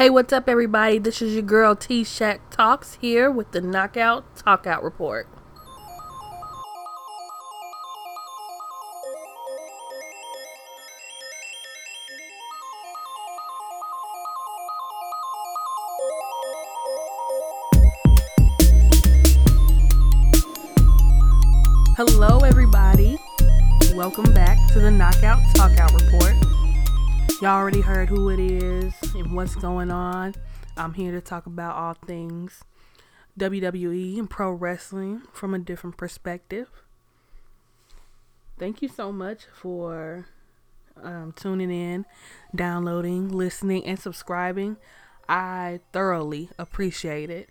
Hey, what's up, everybody? This is your girl T Shack Talks here with the Knockout Talkout Report. Y'all already heard who it is and what's going on. I'm here to talk about all things WWE and pro wrestling from a different perspective. Thank you so much for um, tuning in, downloading, listening, and subscribing. I thoroughly appreciate it.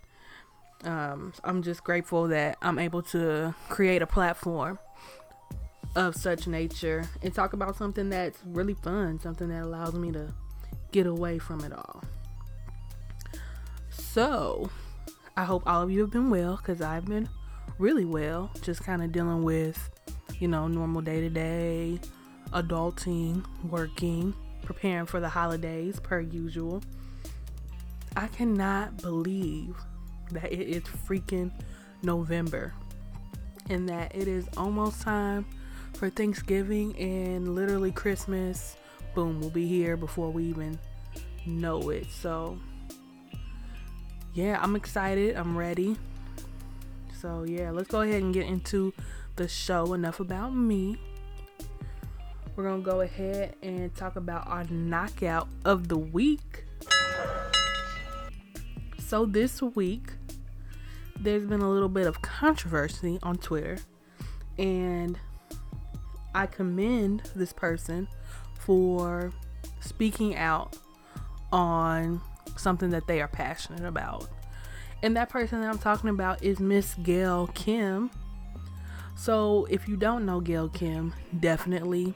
Um, I'm just grateful that I'm able to create a platform of such nature and talk about something that's really fun, something that allows me to get away from it all. So, I hope all of you have been well because I've been really well, just kind of dealing with, you know, normal day to day, adulting, working, preparing for the holidays per usual. I cannot believe that it is freaking November and that it is almost time for Thanksgiving and literally Christmas. Boom, we'll be here before we even know it. So, yeah, I'm excited. I'm ready. So, yeah, let's go ahead and get into the show. Enough about me. We're going to go ahead and talk about our knockout of the week. So, this week, there's been a little bit of controversy on Twitter, and I commend this person for speaking out on something that they are passionate about. And that person that I'm talking about is Miss Gail Kim. So if you don't know Gail Kim, definitely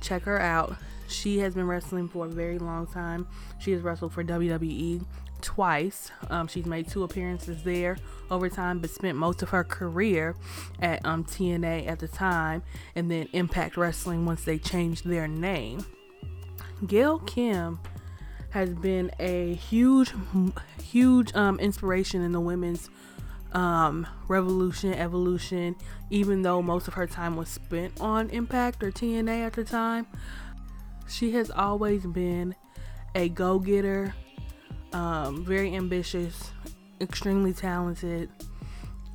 check her out. She has been wrestling for a very long time. She has wrestled for WWE twice. Um, she's made two appearances there over time, but spent most of her career at um, TNA at the time and then Impact Wrestling once they changed their name. Gail Kim has been a huge, huge um, inspiration in the women's um, revolution, evolution, even though most of her time was spent on Impact or TNA at the time. She has always been a go getter, um, very ambitious, extremely talented.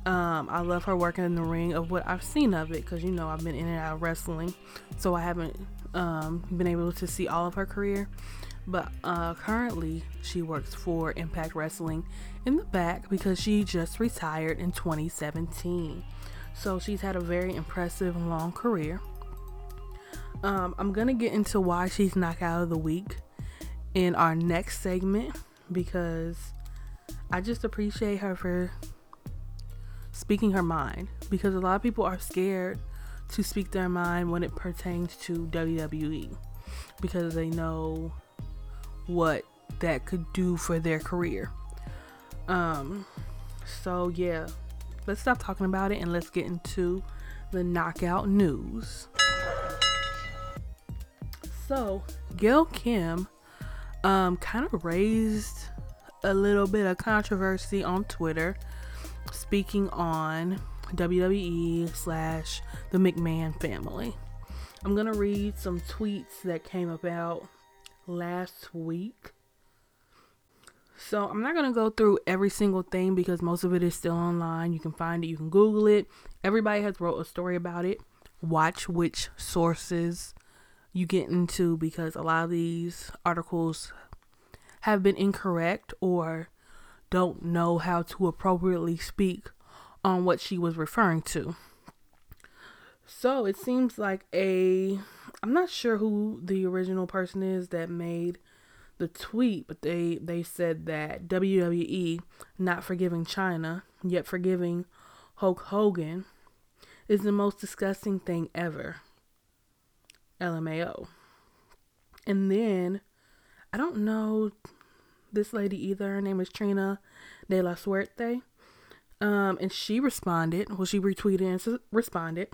Um, I love her working in the ring of what I've seen of it because you know I've been in and out of wrestling, so I haven't um, been able to see all of her career. But uh, currently, she works for Impact Wrestling in the back because she just retired in 2017. So she's had a very impressive long career. Um, I'm gonna get into why she's knockout of the week in our next segment because I just appreciate her for speaking her mind because a lot of people are scared to speak their mind when it pertains to WWE because they know what that could do for their career. Um so yeah, let's stop talking about it and let's get into the knockout news. So, Gail Kim um kind of raised a little bit of controversy on Twitter speaking on WWE slash the McMahon family. I'm gonna read some tweets that came about last week. So I'm not gonna go through every single thing because most of it is still online. You can find it, you can Google it. Everybody has wrote a story about it. Watch which sources you get into because a lot of these articles have been incorrect or don't know how to appropriately speak on what she was referring to. So it seems like a I'm not sure who the original person is that made the tweet, but they they said that WWE not forgiving Chyna, yet forgiving Hulk Hogan is the most disgusting thing ever. LMAO. And then I don't know this lady either. Her name is Trina De La Suerte. Um, and she responded, well, she retweeted and responded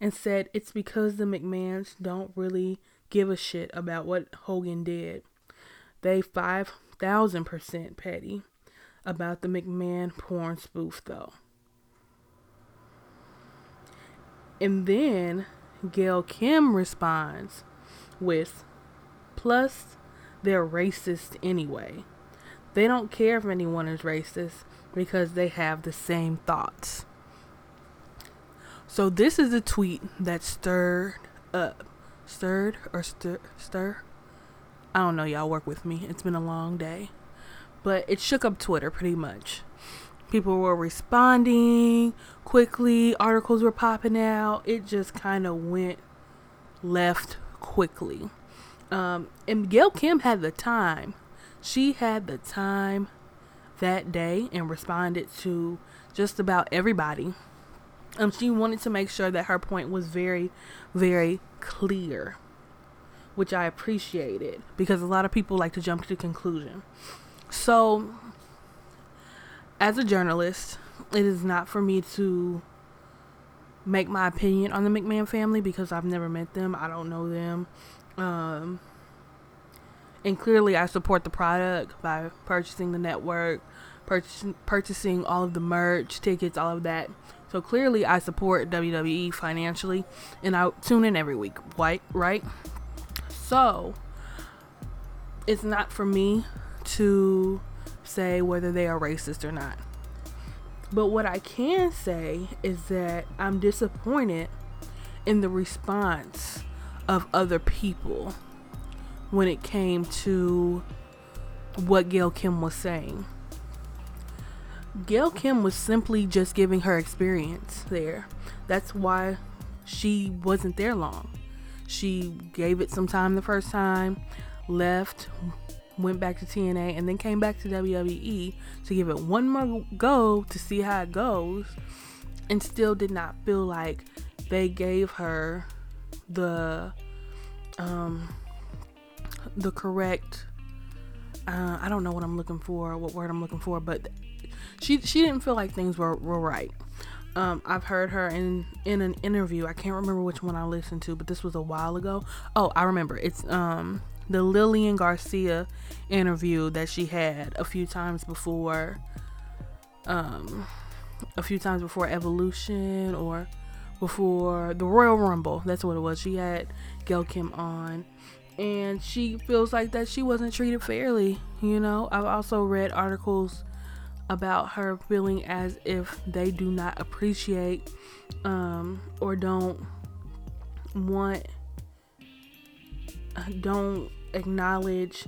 and said it's because the McMahons don't really give a shit about what Hogan did. They five thousand percent petty about the McMahon porn spoof, though. And then Gail Kim responds with, Plus, they're racist anyway. They don't care if anyone is racist because they have the same thoughts. So this is a tweet that stirred up, stirred or stir, stir. I don't know. Y'all work with me. It's been a long day, but it shook up Twitter pretty much. People were responding quickly. Articles were popping out. It just kind of went left quickly. Um, and Gail Kim had the time. She had the time that day and responded to just about everybody. Um, she wanted to make sure that her point was very, very clear, which I appreciated because a lot of people like to jump to conclusion. So, as a journalist, it is not for me to make my opinion on the McMahon family because I've never met them. I don't know them. Um, and clearly, I support the product by purchasing the network, purchasing purchasing all of the merch, tickets, all of that. So clearly, I support WWE financially, and I tune in every week. Right, right. So it's not for me to say whether they are racist or not. But what I can say is that I'm disappointed in the response of other people when it came to what Gail Kim was saying. Gail Kim was simply just giving her experience there. That's why she wasn't there long. She gave it some time the first time, left, went back to TNA, and then came back to WWE to give it one more go to see how it goes, and still did not feel like they gave her the um the correct uh, I don't know what I'm looking for, what word I'm looking for, but she she didn't feel like things were, were right. Um, I've heard her in in an interview. I can't remember which one I listened to, but this was a while ago. Oh, I remember. It's um the Lillian Garcia interview that she had a few times before um a few times before Evolution or before the Royal Rumble. That's what it was. She had Gail Kim on and she feels like that she wasn't treated fairly, you know. I've also read articles about her feeling as if they do not appreciate um, or don't want don't acknowledge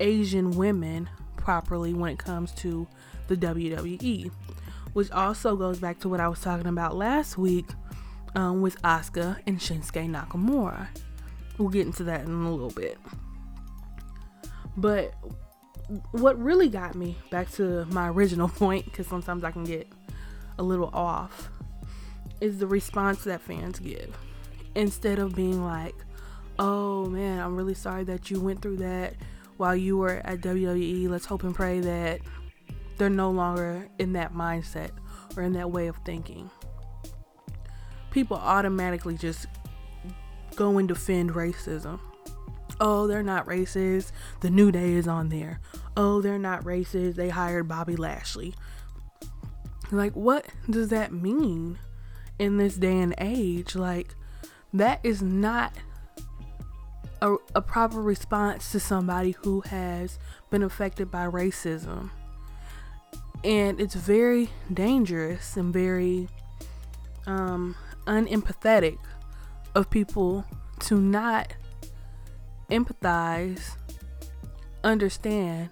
Asian women properly when it comes to the WWE, which also goes back to what I was talking about last week um, with Asuka and Shinsuke Nakamura. We'll get into that in a little bit. But what really got me back to my original point, because sometimes I can get a little off, is the response that fans give. Instead of being like, oh man, I'm really sorry that you went through that while you were at WWE. Let's hope and pray that they're no longer in that mindset or in that way of thinking. People automatically just go and defend racism Oh, they're not racist. The New Day is on there. Oh, they're not racist. They hired Bobby Lashley. Like, what does that mean in this day and age? Like, that is not a, a proper response to somebody who has been affected by racism. And it's very dangerous and very um, unempathetic of people to not empathize, understand,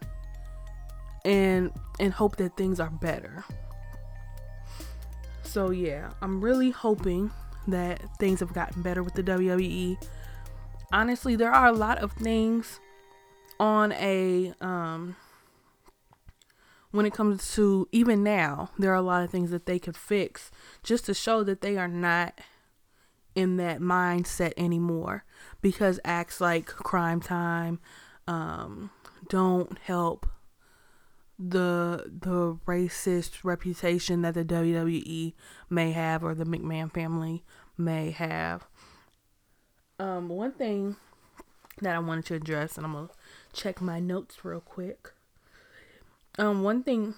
and and hope that things are better. So yeah, I'm really hoping that things have gotten better with the WWE. Honestly, there are a lot of things on a um when it comes to even now, there are a lot of things that they could fix just to show that they are not in that mindset anymore because acts like Cryme Tyme um, don't help the the racist reputation that the WWE may have or the McMahon family may have. Um, one thing that I wanted to address, and I'm gonna check my notes real quick. Um, one thing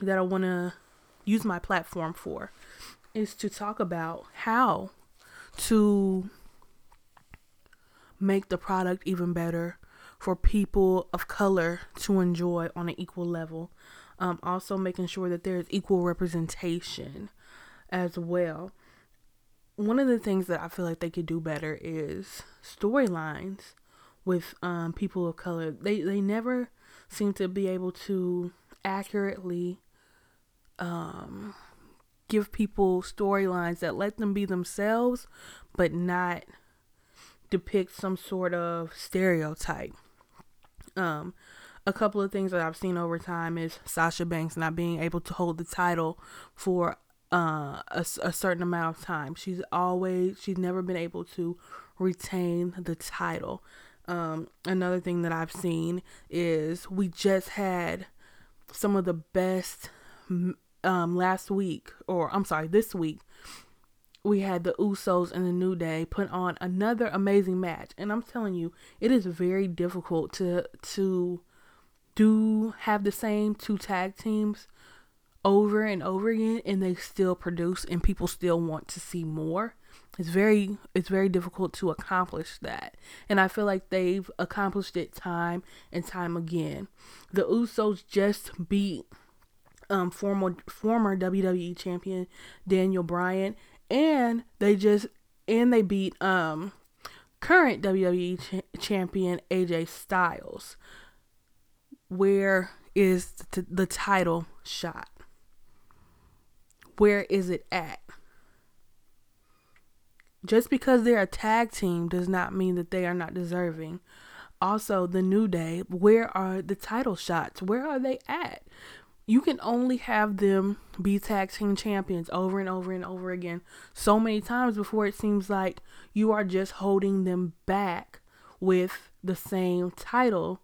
that I want to use my platform for is to talk about how to make the product even better for people of color to enjoy on an equal level. Um, also, making sure that there's equal representation as well. One of the things that I feel like they could do better is storylines with um, people of color. They they never seem to be able to accurately um, give people storylines that let them be themselves, but not depict some sort of stereotype. Um, a couple of things that I've seen over time is Sasha Banks not being able to hold the title for uh, a, a certain amount of time. She's always, she's never been able to retain the title. Um, another thing that I've seen is we just had some of the best um, last week, or I'm sorry, this week. We had the Usos and the New Day put on another amazing match, and I'm telling you, it is very difficult to to do have the same two tag teams over and over again and they still produce and people still want to see more. It's very it's very difficult to accomplish that. And i feel like they've accomplished it time and time again. The usos just beat um former former wwe champion daniel bryan and they just and they beat um current wwe ch- champion aj styles. Where is the, the title shot? Where is it at? Just because they're a tag team does not mean that they are not deserving. Also, the New Day, where are the title shots? Where are they at? You can only have them be tag team champions over and over and over again so many times before it seems like you are just holding them back with the same title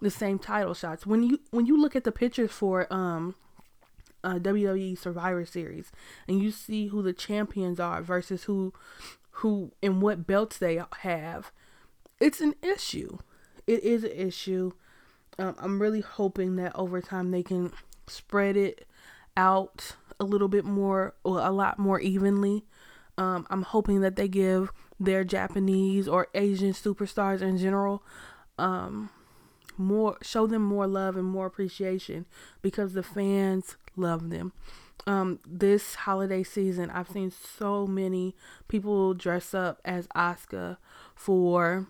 the same title shots. When you when you look at the pictures for um uh, WWE Survivor Series and you see who the champions are versus who who and what belts they have, it's an issue. It is an issue. Um, I'm really hoping that over time they can spread it out a little bit more or a lot more evenly. Um, I'm hoping that they give their Japanese or Asian superstars in general um, more show them more love and more appreciation because the fans love them. Um, this holiday season, I've seen so many people dress up as Asuka for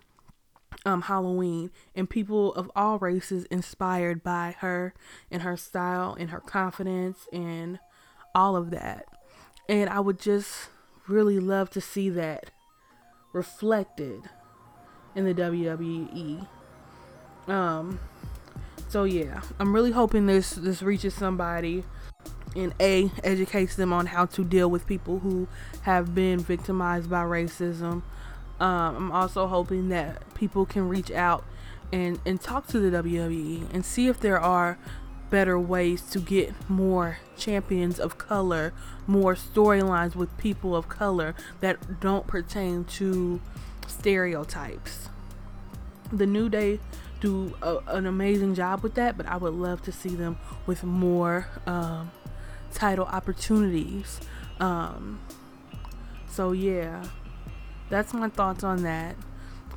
um, Halloween, and people of all races inspired by her and her style and her confidence and all of that. And I would just really love to see that reflected in the WWE. Um, so yeah, I'm really hoping this this reaches somebody and a educates them on how to deal with people who have been victimized by racism. Um, I'm also hoping that people can reach out and and talk to the WWE and see if there are better ways to get more champions of color, more storylines with people of color that don't pertain to stereotypes. The New Day do a, an amazing job with that, but I would love to see them with more um, title opportunities. Um, so, yeah, that's my thoughts on that.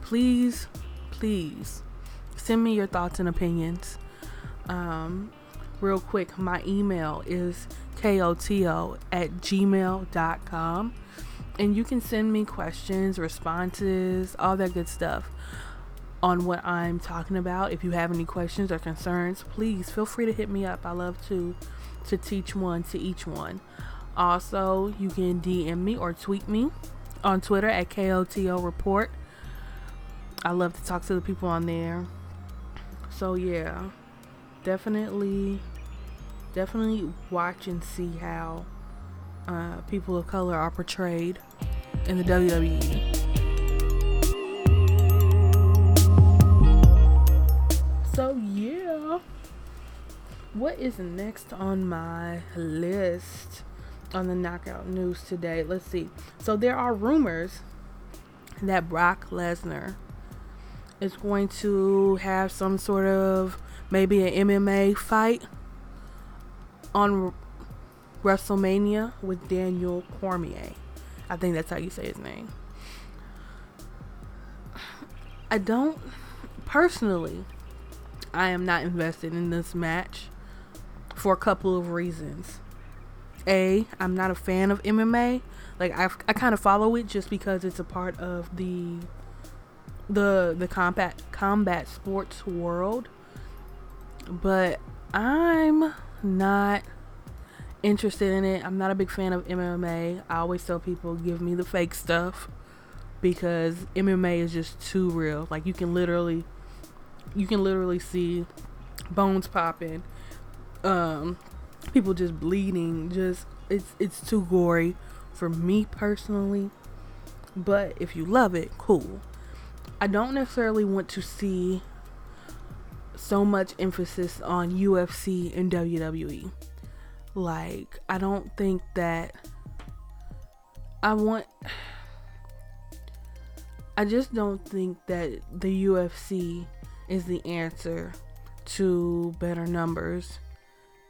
Please, please send me your thoughts and opinions. Um, real quick, my email is koto at gmail.com. And you can send me questions, responses, all that good stuff on what I'm talking about. If you have any questions or concerns, please feel free to hit me up. I love to to teach one to each one. Also, you can DM me or tweet me on Twitter at KOTO Report. I love to talk to the people on there. So yeah, definitely, definitely watch and see how uh, people of color are portrayed in the WWE. So yeah, what is next on my list on the knockout news today? Let's see. So there are rumors that Brock Lesnar is going to have some sort of maybe an MMA fight on WrestleMania with Daniel Cormier. I think that's how you say his name. I don't personally I am not invested in this match for a couple of reasons. A, I'm not a fan of MMA. Like I I kind of follow it just because it's a part of the the the combat combat sports world. But I'm not interested in it. I'm not a big fan of MMA. I always tell people give me the fake stuff because MMA is just too real. Like you can literally you can literally see bones popping, um, people just bleeding. Just it's it's too gory for me personally. But if you love it, cool. I don't necessarily want to see so much emphasis on UFC and WWE. Like, I don't think that I want. I just don't think that the UFC is the answer to better numbers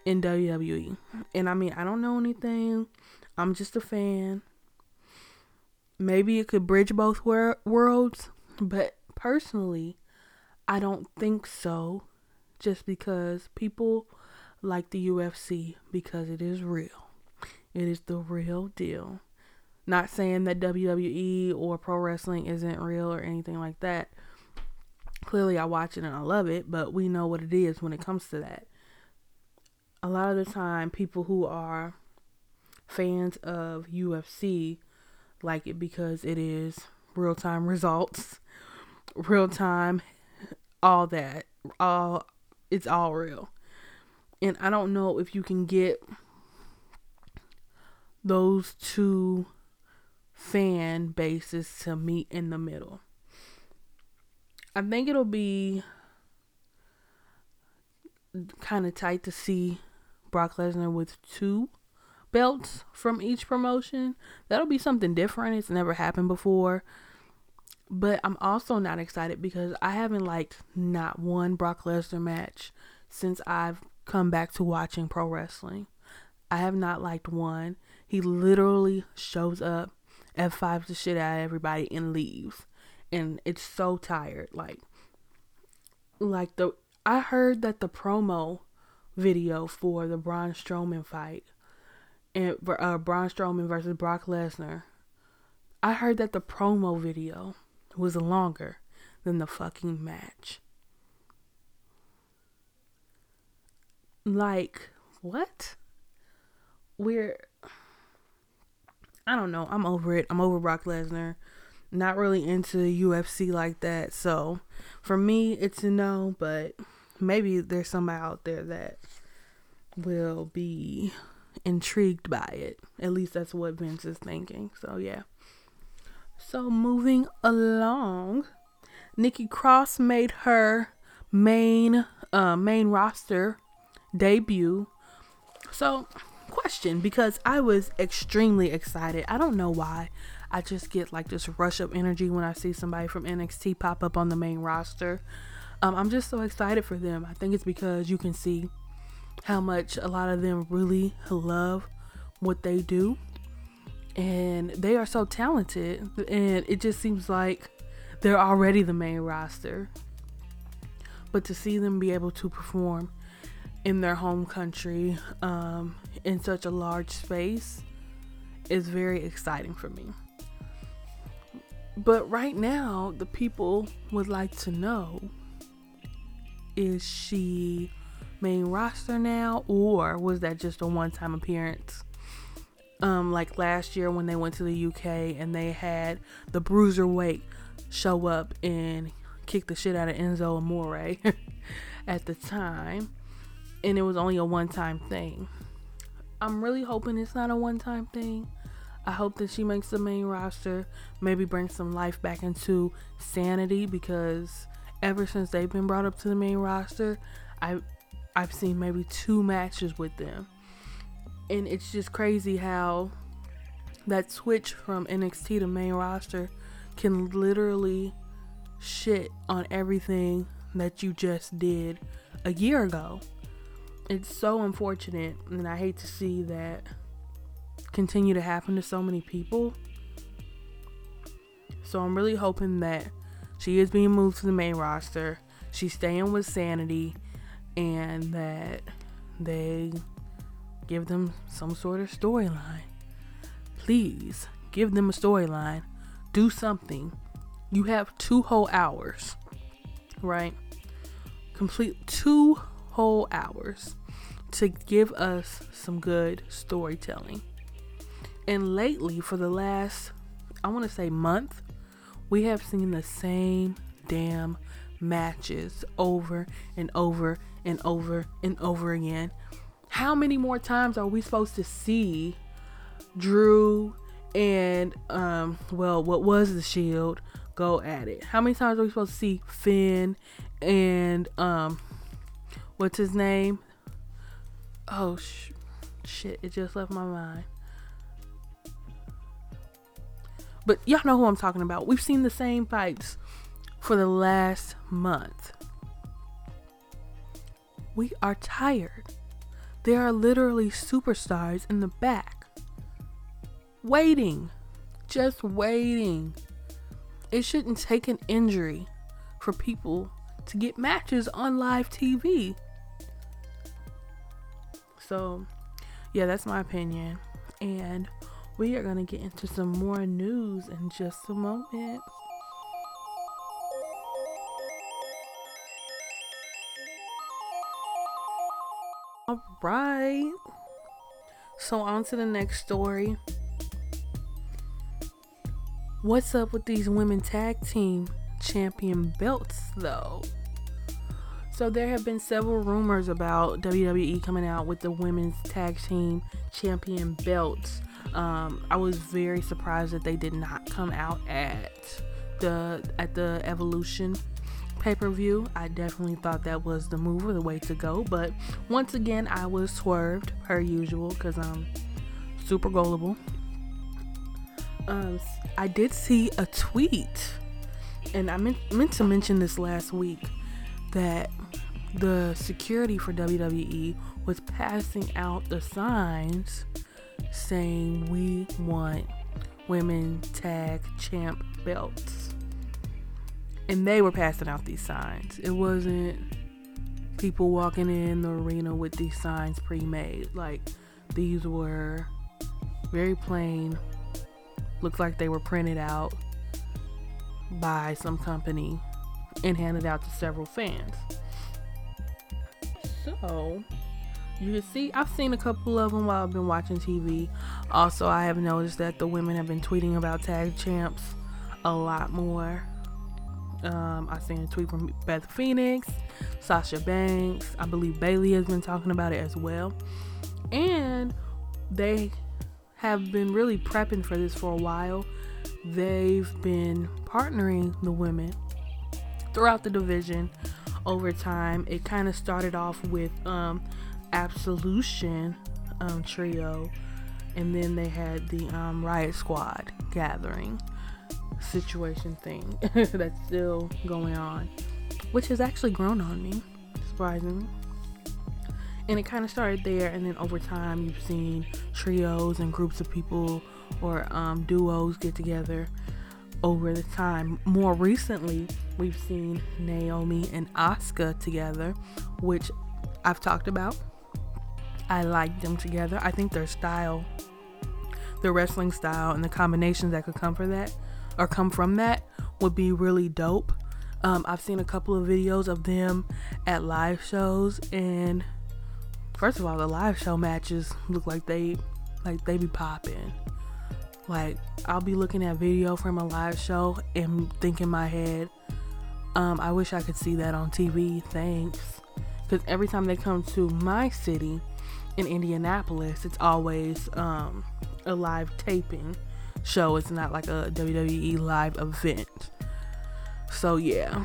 in WWE. And I mean, I don't know anything. I'm just a fan. Maybe it could bridge both wor- worlds, but personally, I don't think so. Just because people like the UFC because it is real. It is the real deal. Not saying that WWE or pro wrestling isn't real or anything like that clearly I watch it and I love it, but we know what it is when it comes to that. A lot of the time, people who are fans of UFC like it because it is real time results, real time, all that, all it's all real. And I don't know if you can get those two fan bases to meet in the middle. I think it'll be kind of tight to see Brock Lesnar with two belts from each promotion. That'll be something different. It's never happened before. But I'm also not excited because I haven't liked not one Brock Lesnar match since I've come back to watching pro wrestling. I have not liked one. He literally shows up, F5s the shit out of everybody, and leaves and it's so tired. Like, like the I heard that the promo video for the Braun Strowman fight and uh, Braun Strowman versus Brock Lesnar. I heard that the promo video was longer than the fucking match. Like, what? We're I don't know. I'm over it. I'm over Brock Lesnar not really into UFC like that. So for me, it's a no, but maybe there's somebody out there that will be intrigued by it. At least that's what Vince is thinking. So yeah. So moving along, Nikki Cross made her main uh, main roster debut. So question because I was extremely excited. I don't know why. I just get like this rush of energy when I see somebody from NXT pop up on the main roster. Um, I'm just so excited for them. I think it's because you can see how much a lot of them really love what they do. And they are so talented. And it just seems like they're already the main roster. But to see them be able to perform in their home country um, in such a large space is very exciting for me. But right now, the people would like to know is she main roster now or was that just a one time appearance? Um, like last year when they went to the UK and they had the bruiserweight show up and kick the shit out of Enzo Amore at the time, and it was only a one time thing. I'm really hoping it's not a one time thing. I hope that she makes the main roster, maybe bring some life back into sanity because ever since they've been brought up to the main roster, I I've seen maybe two matches with them. And it's just crazy how that switch from NXT to main roster can literally shit on everything that you just did a year ago. it's so unfortunate, and I hate to see that continue to happen to so many people. So I'm really hoping that she is being moved to the main roster. She's staying with Sanity, and that they give them some sort of storyline. Please give them a storyline. Do something. You have two whole hours, right? Complete two whole hours to give us some good storytelling. And lately, for the last, I want to say, month, we have seen the same damn matches over and over and over and over again. How many more times are we supposed to see Drew and um well what was the shield go at it? How many times are we supposed to see Finn and um what's his name? Oh sh- shit, it just left my mind. But y'all know who I'm talking about. We've seen the same fights for the last month. We are tired. There are literally superstars in the back waiting, just waiting. It shouldn't take an injury for people to get matches on live TV. So, yeah, that's my opinion. And we are going to get into some more news in just a moment. All right. So, on to the next story. What's up with these women tag team champion belts, though? So, there have been several rumors about WWE coming out with the women's tag team champion belts. Um, I was very surprised that they did not come out at the at the Evolution pay-per-view. I definitely thought that was the move or the way to go, but once again, I was swerved per usual because I'm super gullible. Um, I did see a tweet, and I meant, meant to mention this last week that the security for WWE was passing out the signs saying we want women tag champ belts. And they were passing out these signs. It wasn't people walking in the arena with these signs pre made. Like these were very plain, looked like they were printed out by some company and handed out to several fans. So, you can see I've seen a couple of them while I've been watching TV. Also, I have noticed that the women have been tweeting about tag champs a lot more. Um, I've seen a tweet from Beth Phoenix, Sasha Banks. I believe Bayley has been talking about it as well. And they have been really prepping for this for a while. They've been partnering the women throughout the division over time. It kind of started off with um, Absolution um, trio, and then they had the um, Riot Squad gathering situation thing that's still going on, which has actually grown on me, surprisingly. And it kind of started there, and then over time, you've seen trios and groups of people or um, duos get together over the time. More recently, we've seen Naomi and Asuka together, which I've talked about I like them together. I think their style, their wrestling style, and the combinations that could come from that or come from that would be really dope. Um, I've seen a couple of videos of them at live shows, and first of all, the live show matches look like they like they be popping. Like I'll be looking at video from a live show and think in my head, um, I wish I could see that on TV. Thanks, because every time they come to my city in Indianapolis, it's always um, a live taping show. It's not like a WWE live event. So yeah.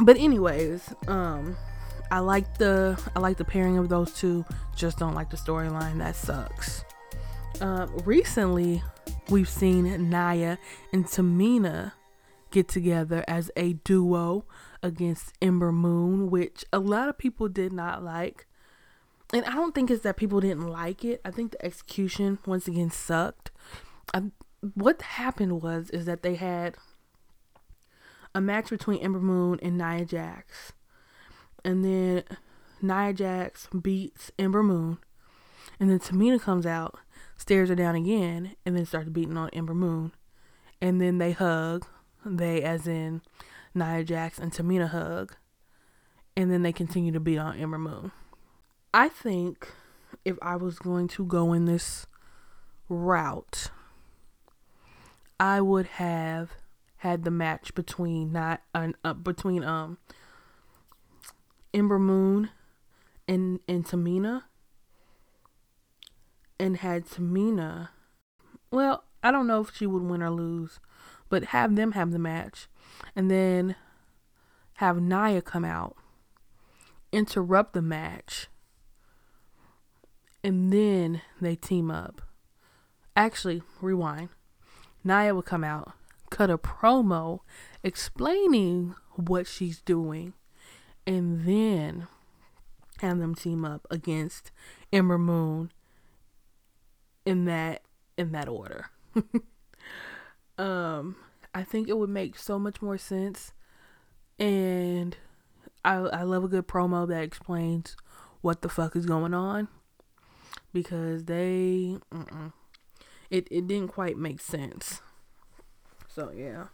But anyways, um I like the I like the pairing of those two. Just don't like the storyline. That sucks. Uh, recently, we've seen Nia and Tamina get together as a duo against Ember Moon, which a lot of people did not like. And I don't think it's that people didn't like it. I think the execution once again sucked. I, what happened was is that they had a match between Ember Moon and Nia Jax, and then Nia Jax beats Ember Moon, and then Tamina comes out, stares her down again, and then starts beating on Ember Moon, and then they hug. They, as in Nia Jax and Tamina, hug, and then they continue to beat on Ember Moon. I think if I was going to go in this route, I would have had the match between not uh, uh, between um Ember Moon and and Tamina, and had Tamina. Well, I don't know if she would win or lose, but have them have the match, and then have Nia come out, interrupt the match and then they team up. Actually, rewind. Nia would come out, cut a promo explaining what she's doing, and then have them team up against Ember Moon in that in that order. um, I think it would make so much more sense, and I I love a good promo that explains what the fuck is going on because they it it didn't quite make sense. So yeah.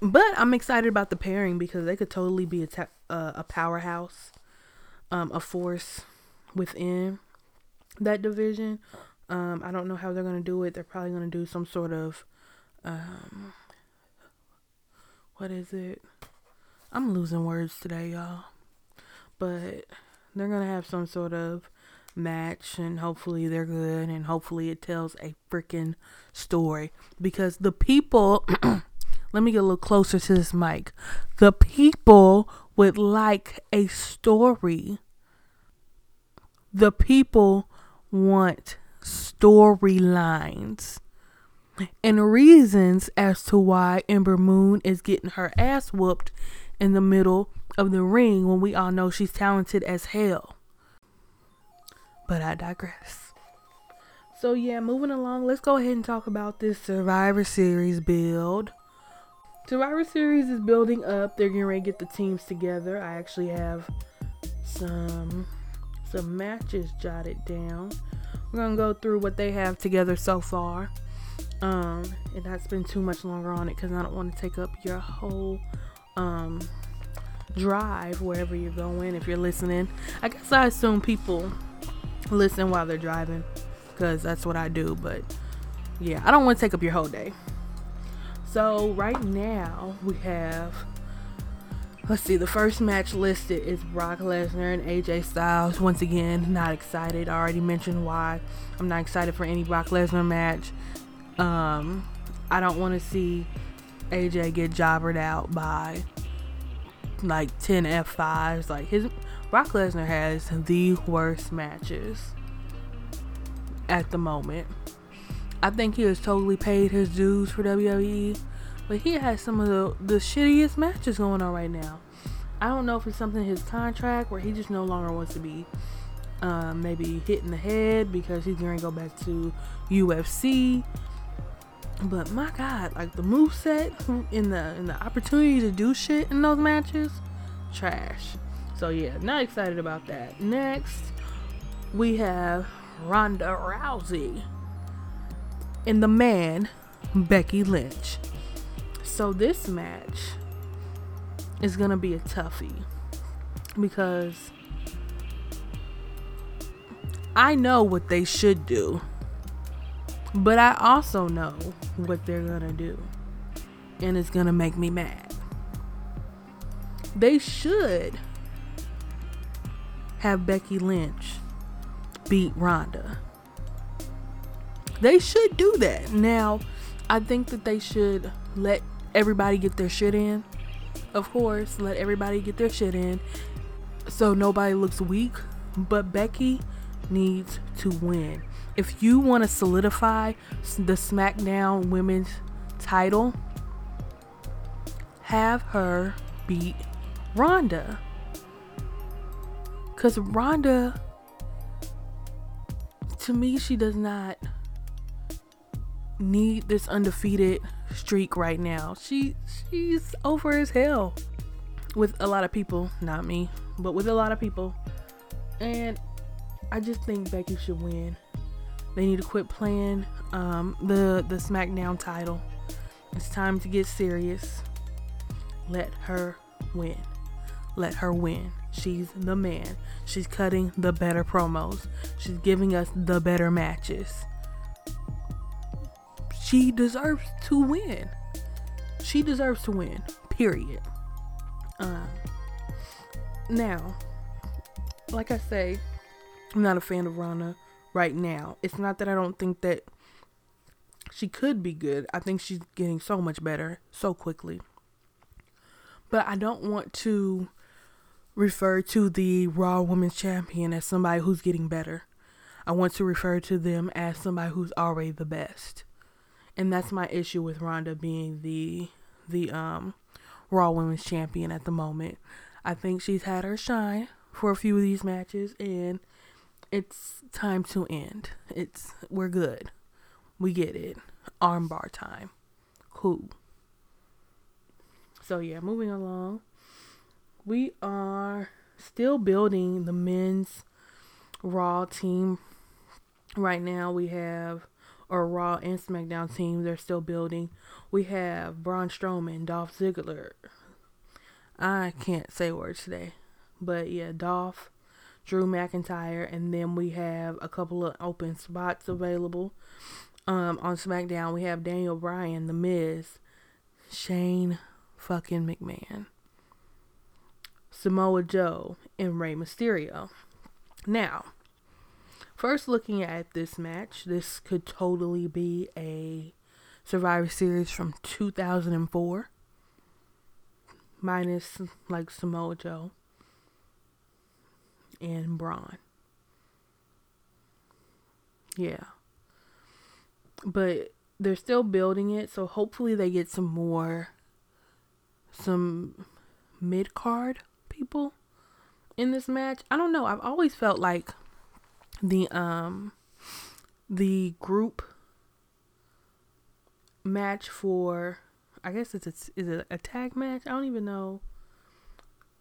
But I'm excited about the pairing because they could totally be a uh, a powerhouse, um, a force within that division. Um, I don't know how they're gonna do it. They're probably gonna do some sort of, um, what is it? I'm losing words today, y'all. But they're gonna have some sort of match and hopefully they're good and hopefully it tells a freaking story. Because the people let me get a little closer to this mic. The people would like a story. The people want storylines and reasons as to why Ember Moon is getting her ass whooped in the middle of the ring when we all know she's talented as hell. But I digress. So yeah, moving along, let's go ahead and talk about this Survivor Series build. Survivor Series is building up. They're getting ready to get the teams together. I actually have some some matches jotted down. We're gonna go through what they have together so far. Um, and not spend too much longer on it because I don't want to take up your whole um drive wherever you're going. If you're listening, I guess I assume people listen while they're driving because that's what I do. But yeah, I don't want to take up your whole day. So right now we have let's see the first match listed is Brock Lesnar and AJ Styles. Once again, not excited. I already mentioned why I'm not excited for any Brock Lesnar match. Um, I don't want to see AJ get jobbered out by like 10 F5s. Like his Brock Lesnar has the worst matches at the moment. I think he has totally paid his dues for WWE, but he has some of the, the shittiest matches going on right now. I don't know if it's something in his contract where he just no longer wants to be um, maybe hitting the head because he's going to go back to UFC. But my God, like the move set in the in the opportunity to do shit in those matches, trash. So yeah, not excited about that. Next, we have Ronda Rousey and the man Becky Lynch. So this match is gonna be a toughie because I know what they should do, but I also know what they're gonna do, and it's gonna make me mad. They should have Becky Lynch beat Ronda. They should do that. Now, I think that they should let everybody get their shit in. Of course, let everybody get their shit in so nobody looks weak. But Becky needs to win. If you want to solidify the SmackDown women's title, have her beat Ronda. Because Ronda, to me, she does not need this undefeated streak right now. She she's over as hell with a lot of people, not me, but with a lot of people. And I just think Becky should win. They need to quit playing um, the the SmackDown title. It's time to get serious. Let her win. Let her win. She's the man. She's cutting the better promos. She's giving us the better matches. She deserves to win. She deserves to win. Period. Um, now, like I say, I'm not a fan of Ronda right now. It's not that I don't think that she could be good. I think she's getting so much better so quickly. But I don't want to refer to the Raw Women's Champion as somebody who's getting better. I want to refer to them as somebody who's already the best. And that's my issue with Ronda being the the um Raw Women's Champion at the moment. I think she's had her shine for a few of these matches and it's time to end. It's we're good. We get it. Armbar time. Cool. So yeah, moving along. We are still building the men's Raw team. Right now we have or Raw and SmackDown team they're still building. We have Braun Strowman, Dolph Ziggler. I can't say words today. But yeah, Dolph, Drew McIntyre, and then we have a couple of open spots available. Um, on SmackDown, we have Daniel Bryan, The Miz, Shane fucking McMahon, Samoa Joe, and Rey Mysterio. Now, first looking at this match, this could totally be a Survivor Series from 2004, minus like Samoa Joe and Braun. Yeah but they're still building it, so hopefully they get some more some mid card people in this match. I don't know. I've always felt like the um the group match for I guess it's a, is it a tag match? I don't even know.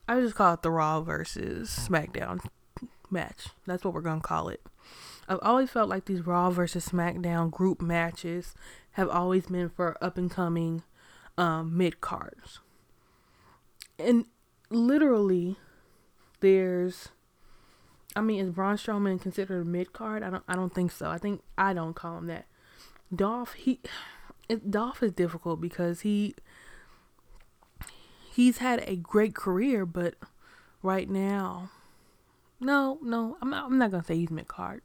I just call it the Raw versus SmackDown match. That's what we're gonna call it. I've always felt like these Raw versus SmackDown group matches have always been for up and coming um, mid cards. And literally, there's, I mean, is Braun Strowman considered a mid card? I don't, I don't think so. I think I don't call him that. Dolph, he, Dolph is difficult because he, he's had a great career, but right now, no, no, I'm not, I'm not gonna say he's mid card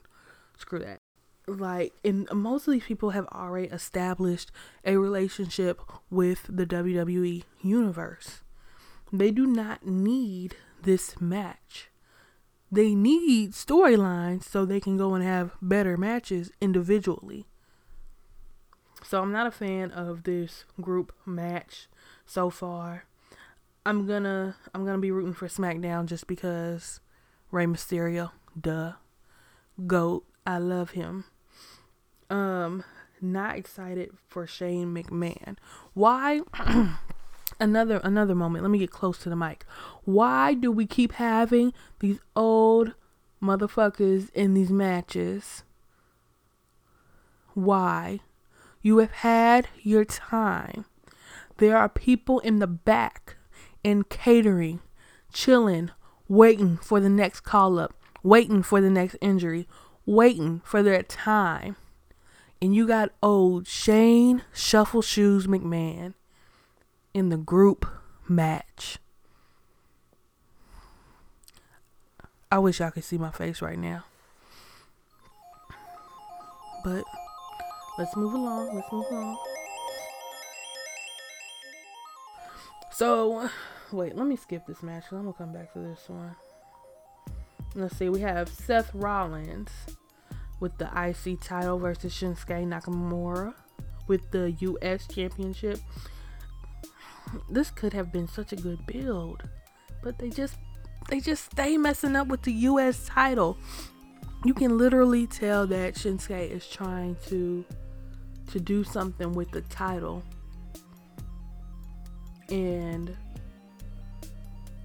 screw that. Like, and most of these people have already established a relationship with the WWE universe. They do not need this match. They need storylines so they can go and have better matches individually. So I'm not a fan of this group match so far. I'm gonna I'm gonna be rooting for SmackDown just because Rey Mysterio, duh, goat. I love him. Um, not excited for Shane McMahon. Why? another another moment. Let me get close to the mic. Why do we keep having these old motherfuckers in these matches? Why? You have had your time. There are people in the back in catering, chilling, waiting for the next call up, waiting for the next injury, waiting for their time. And you got old Shane Shuffle Shoes McMahon in the group match. I wish y'all could see my face right now. But let's move along. Let's move along. So, wait, let me skip this match. I'm to come back to this one. Let's see, we have Seth Rollins with the IC title versus Shinsuke Nakamura with the US Championship. This could have been such a good build, but they just they just stay messing up with the US title. You can literally tell that Shinsuke is trying to to do something with the title. And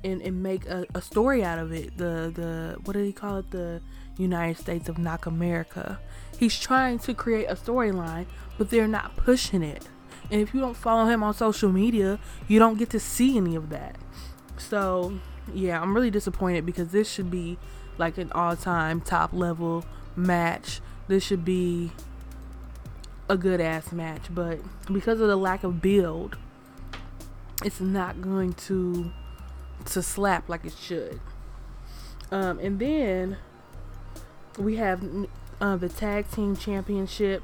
and, and make a, a story out of it. The the what did he call it? The United States of Knock America. He's trying to create a storyline, but they're not pushing it. And if you don't follow him on social media, you don't get to see any of that. So, yeah, I'm really disappointed because this should be like an all time top level match. This should be a good ass match. But because of the lack of build, it's not going to to slap like it should. Um, and then we have uh, the tag team championship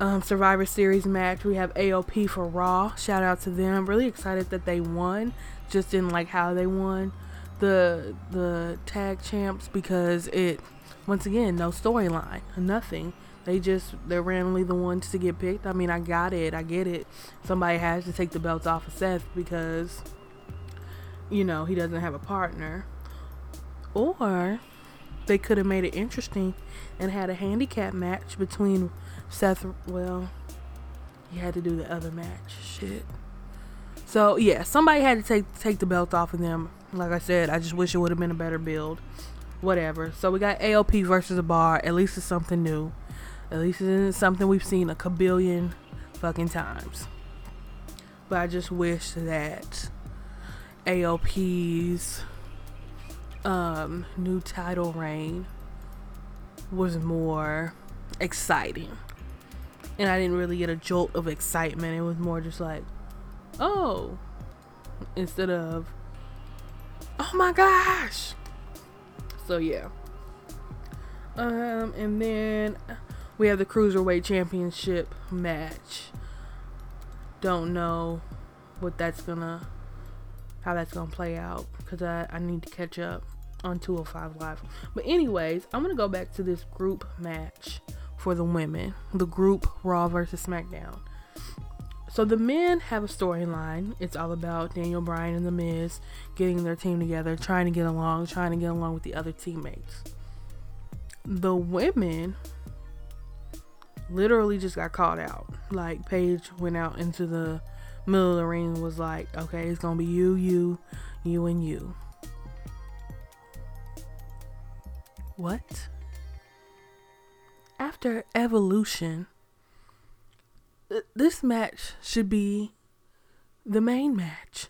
um, Survivor Series match. We have AOP for Raw. Shout out to them. Really excited that they won. Just didn't like how they won the the tag champs because it once again no storyline, nothing. They just they're randomly the ones to get picked. I mean, I got it. I get it. Somebody has to take the belts off of Seth because you know he doesn't have a partner. Or they could have made it interesting and had a handicap match between Seth. Well, he had to do the other match. Shit. So yeah, somebody had to take take the belt off of them. Like I said, I just wish it would have been a better build. Whatever. So we got AOP versus a bar. At least it's something new. At least it isn't something we've seen a kabillion fucking times. But I just wish that AOP's um, new title reign was more exciting. And I didn't really get a jolt of excitement. It was more just like, oh, instead of, oh my gosh. So yeah. Um, and then we have the Cruiserweight Championship match. Don't know what that's gonna how that's gonna play out because I, I need to catch up on 205 Live. But anyways, I'm gonna go back to this group match for the women, the group Raw versus SmackDown. So the men have a storyline. It's all about Daniel Bryan and The Miz getting their team together, trying to get along, trying to get along with the other teammates. The women literally just got called out. Like Paige went out into the middle of the ring was like, okay, it's gonna be you, you, you, and you. What? After evolution, this match should be the main match.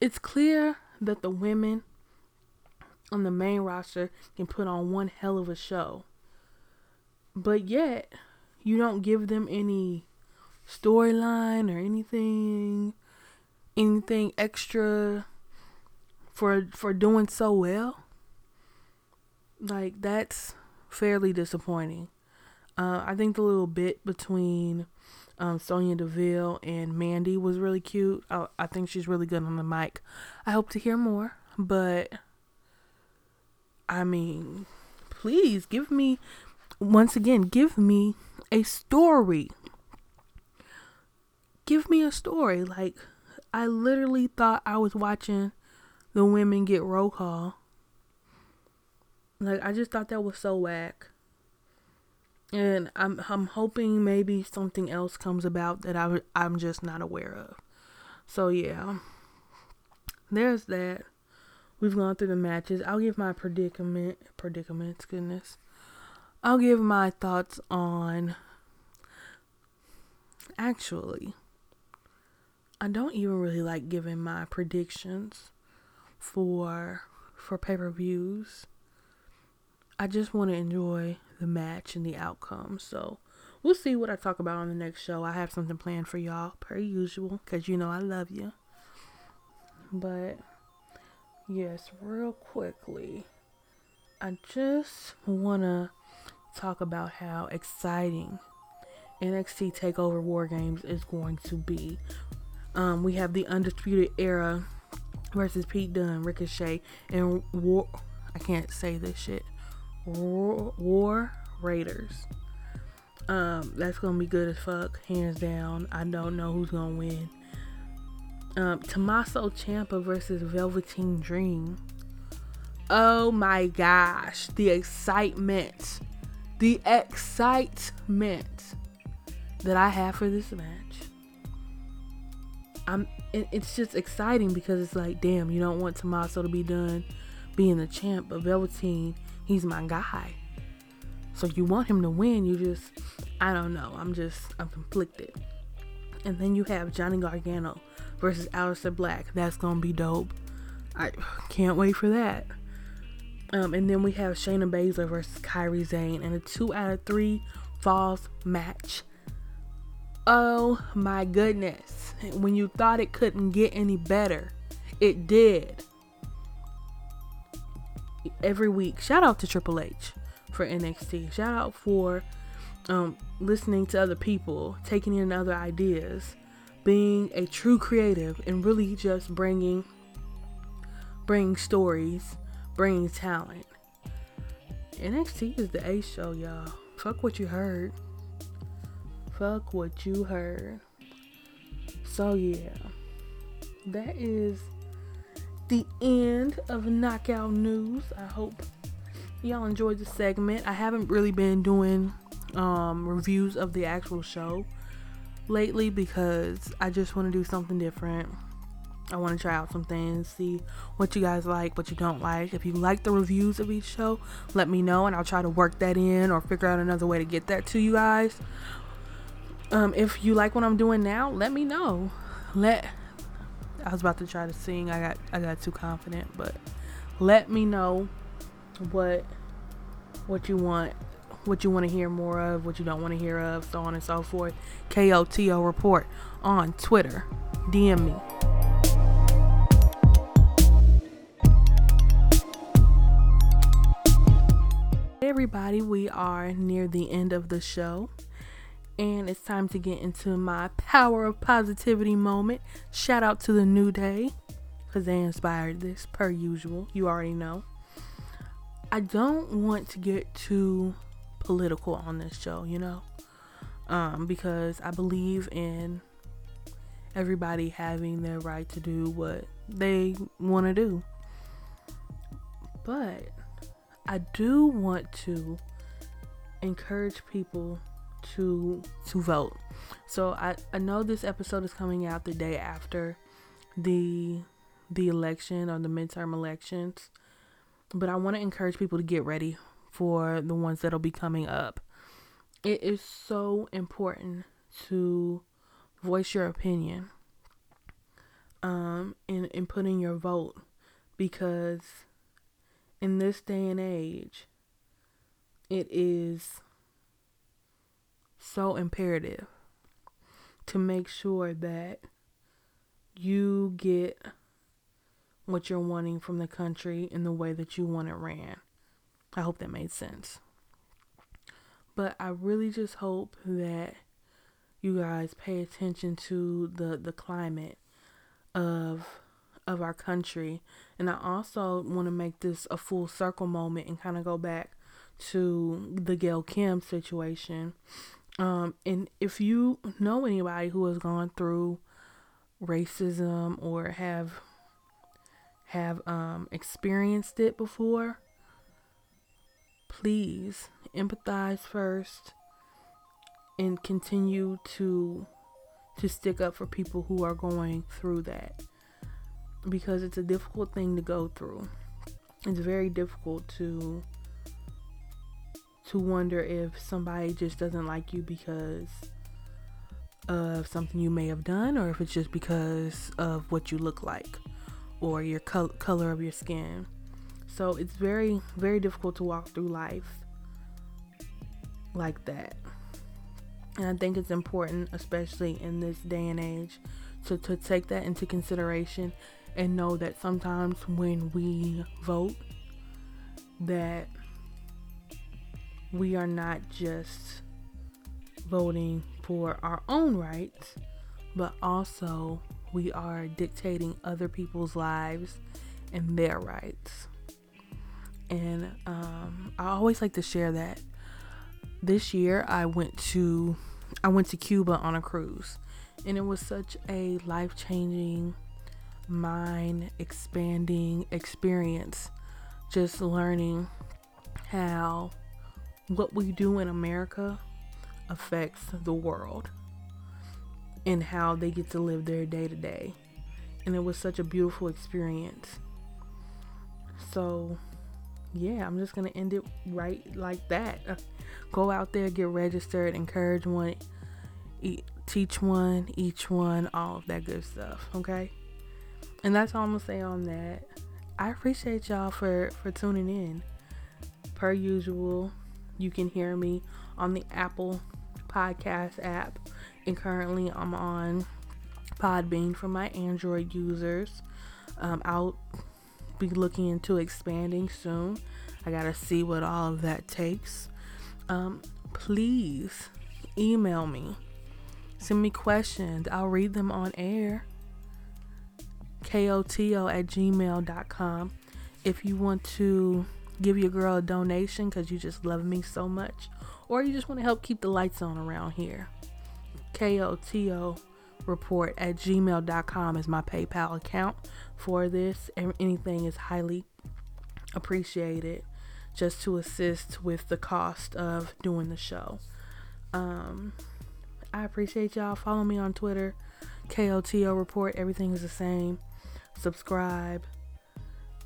It's clear that the women on the main roster can put on one hell of a show. But yet, you don't give them any storyline or anything anything extra for for doing so well like that's fairly disappointing uh, i think the little bit between um, sonya deville and mandy was really cute I, I think she's really good on the mic i hope to hear more but i mean please give me once again give me a story give me a story. Like, I literally thought I was watching the women get roll call. Like, I just thought that was so whack. And I'm I'm hoping maybe something else comes about that I I'm just not aware of. So yeah, there's that. We've gone through the matches. I'll give my predicament predicaments. Goodness, I'll give my thoughts on actually I don't even really like giving my predictions for for pay-per-views. I just want to enjoy the match and the outcome. So, we'll see what I talk about on the next show. I have something planned for y'all per usual cuz you know I love you. But yes, real quickly, I just want to talk about how exciting NXT Takeover War Games is going to be um, we have the Undisputed Era versus Pete Dunne, Ricochet, and War. I can't say this shit. War, Raiders. Um, that's gonna be good as fuck, hands down. I don't know who's gonna win. Um, Tommaso Ciampa versus Velveteen Dream. Oh my gosh, the excitement, the excitement that I have for this match. I'm. It's just exciting because it's like, damn, you don't want Tommaso to be done being the champ, but Velveteen, he's my guy. So you want him to win. You just, I don't know. I'm just, I'm conflicted. And then you have Johnny Gargano versus Aleister Black. That's gonna be dope. I can't wait for that. Um, and then we have Shayna Baszler versus Kairi Sane in a two out of three falls match. Oh my goodness. When you thought it couldn't get any better, it did. Every week. Shout out to Triple H for NXT. Shout out for um, listening to other people, taking in other ideas, being a true creative, and really just bringing bringing stories, bringing talent. NXT is the A show, y'all. Fuck what you heard. Fuck what you heard. So yeah, that is the end of knockout news. I hope y'all enjoyed the segment. I haven't really been doing um, reviews of the actual show lately because I just want to do something different. I want to try out some things, see what you guys like, what you don't like. If you like the reviews of each show, let me know and I'll try to work that in or figure out another way to get that to you guys. Um, if you like what I'm doing now, let me know. Let I was about to try to sing. I got I got too confident, but let me know what what you want what you want to hear more of, what you don't want to hear of, so on and so forth. KOTO report on Twitter. DM me. Hey everybody, we are near the end of the show and it's time to get into my power of positivity moment. Shout out to the New Day because they inspired this, per usual. You already know. I don't want to get too political on this show, you know, um, because I believe in everybody having their right to do what they want to do. But I do want to encourage people to to vote. So I, I know this episode is coming out the day after the the election or the midterm elections. But I want to encourage people to get ready for the ones that'll be coming up. It is so important to voice your opinion um in, in putting your vote because in this day and age it is so imperative to make sure that you get what you're wanting from the country in the way that you want it ran. I hope that made sense. But I really just hope that you guys pay attention to the the climate of of our country and I also want to make this a full circle moment and kind of go back to the Gail Kim situation um, and if you know anybody who has gone through racism or have have um, experienced it before, please empathize first and continue to to stick up for people who are going through that because it's a difficult thing to go through. It's very difficult to to wonder if somebody just doesn't like you because of something you may have done or if it's just because of what you look like or your col- color of your skin. So it's very, very difficult to walk through life like that. And I think it's important, especially in this day and age, to, to take that into consideration and know that sometimes when we vote, that we are not just voting for our own rights, but also we are dictating other people's lives and their rights. And um, I always like to share that. This year I went to I went to Cuba on a cruise, and it was such a life changing mind expanding experience just learning how what we do in America affects the world and how they get to live their day to day. And it was such a beautiful experience. So, yeah, I'm just going to end it right like that. Go out there, get registered, encourage one, teach one, each one, all of that good stuff. Okay. And that's all I'm going to say on that. I appreciate y'all for, for tuning in. Per usual, you can hear me on the Apple Podcast app. And currently, I'm on Podbean for my Android users. Um, I'll be looking into expanding soon. I gotta see what all of that takes. Um, please email me, send me questions. I'll read them on air. KOTO at gmail.com. If you want to give your girl a donation because you just love me so much, or you just want to help keep the lights on around here, KOTO report at gmail.com is my PayPal account for this. and Anything is highly appreciated just to assist with the cost of doing the show. Um, I appreciate y'all. Follow me on Twitter, KOTO report. Everything is the same. Subscribe.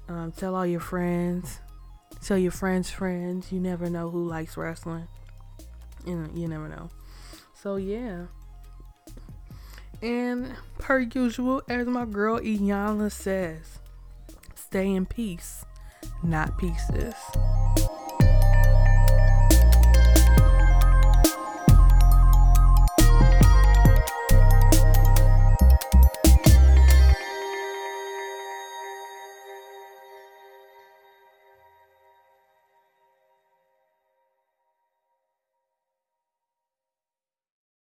Um, tell all your friends. Tell your friends' friends. You never know who likes wrestling. You you never know. So yeah. And per usual, as my girl Iyanla says, stay in peace, not pieces.